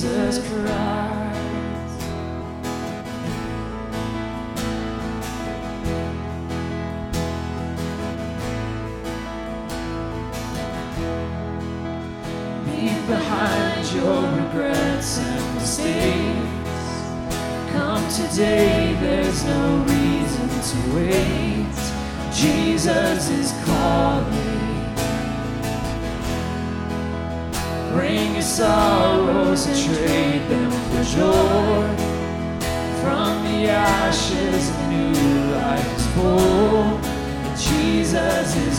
Jesus Christ. Leave behind your regrets and mistakes. Come today, there's no reason to wait. Jesus is calling. Bring your sorrows and trade them for joy. From the ashes, a new life is born. And Jesus is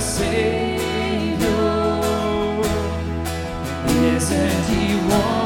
Savior! Isn't He?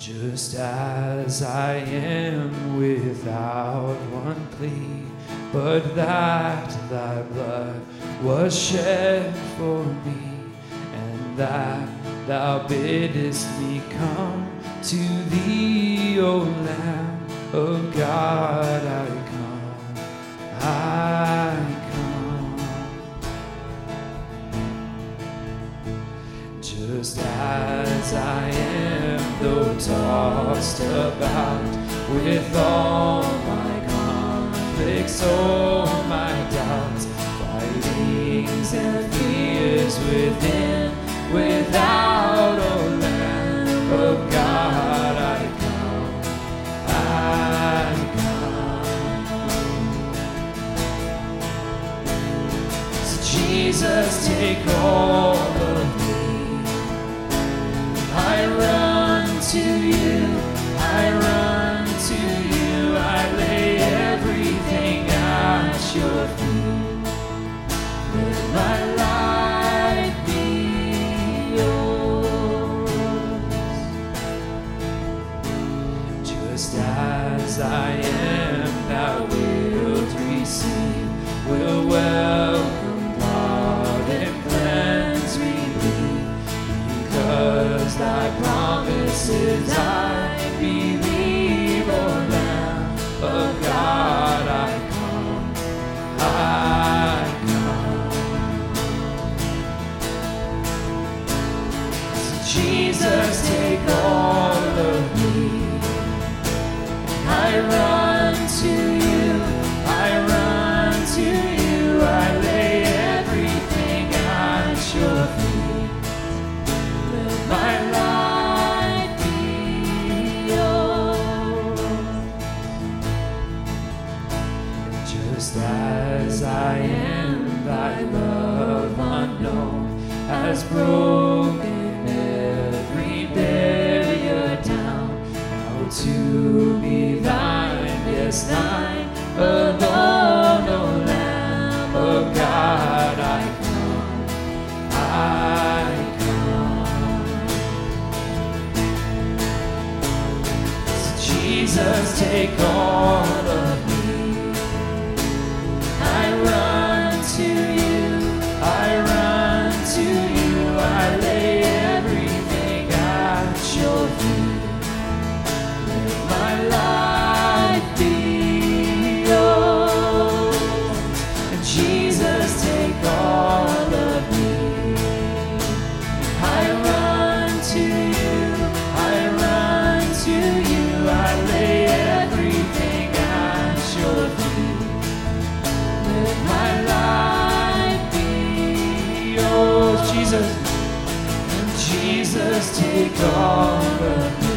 Just as I am without one plea, but that thy blood was shed for me, and that thou biddest me come to thee, O Lamb of God, I come, I come. Just as I am, though tossed about with all my conflicts, all my doubts, fightings and fears within, without, O Lamb of God, I come, I come. So Jesus, take all Jesus, take all of me. I run to you, I run to you, I lay everything at your feet. Let my life be yours. Just as I am, thy love unknown has broken to be thine, yes, thine alone, Lamb of God, I come, I come. So Jesus, take all of me. Jesus, take all of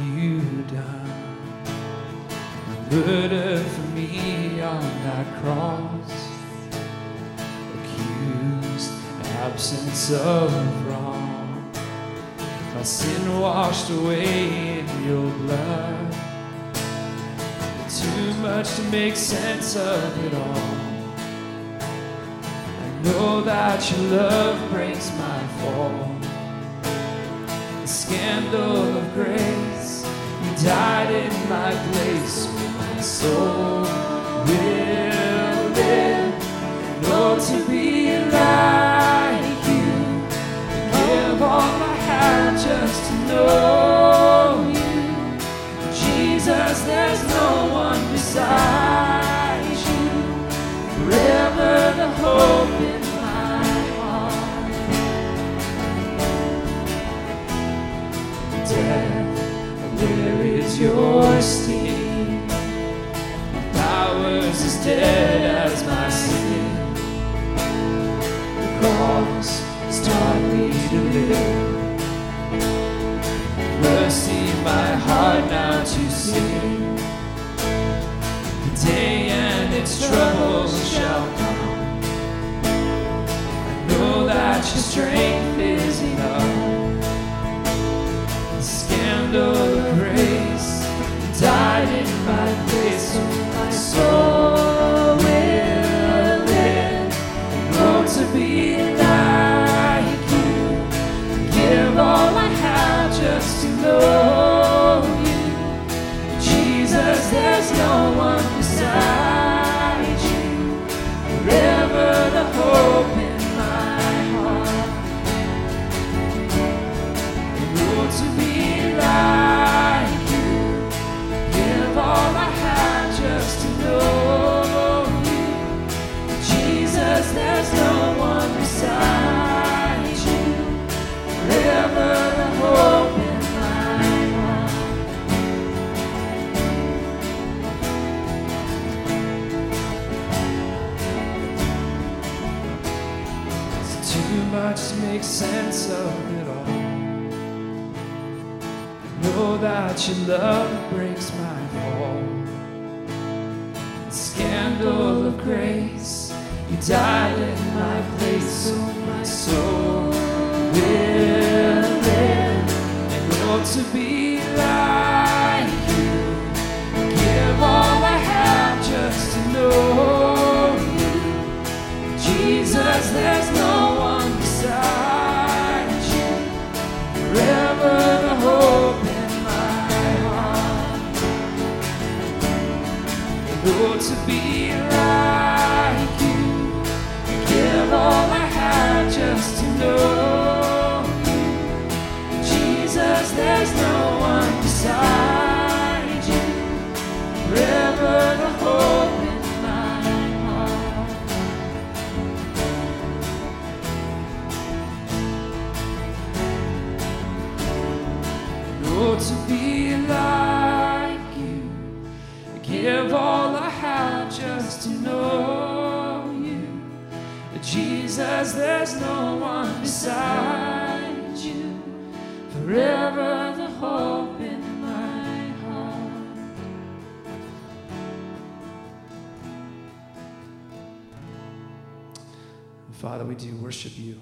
you done? Murder for me on that cross, accused, absence of wrong, my sin washed away in your blood. Too much to make sense of it all. I know that your love breaks my fall the scandal of grace. Died in my place, my soul will live. And oh, to be like you, give all I have just to know troubles shall come. I know that your strength much make sense of it all. Know that your love breaks my fall. Scandal of grace, you died in my Ought to be like you. Give all I have just to know you. Jesus, there's no one beside you. Forever the hope in my heart. Oh, to be like There's no one beside you. Forever the hope in my heart. Father, we do worship you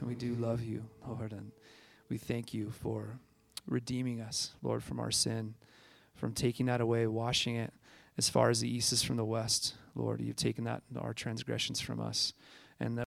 and we do love you, Lord, and we thank you for redeeming us, Lord, from our sin, from taking that away, washing it as far as the east is from the west. Lord, you've taken that our transgressions from us. And that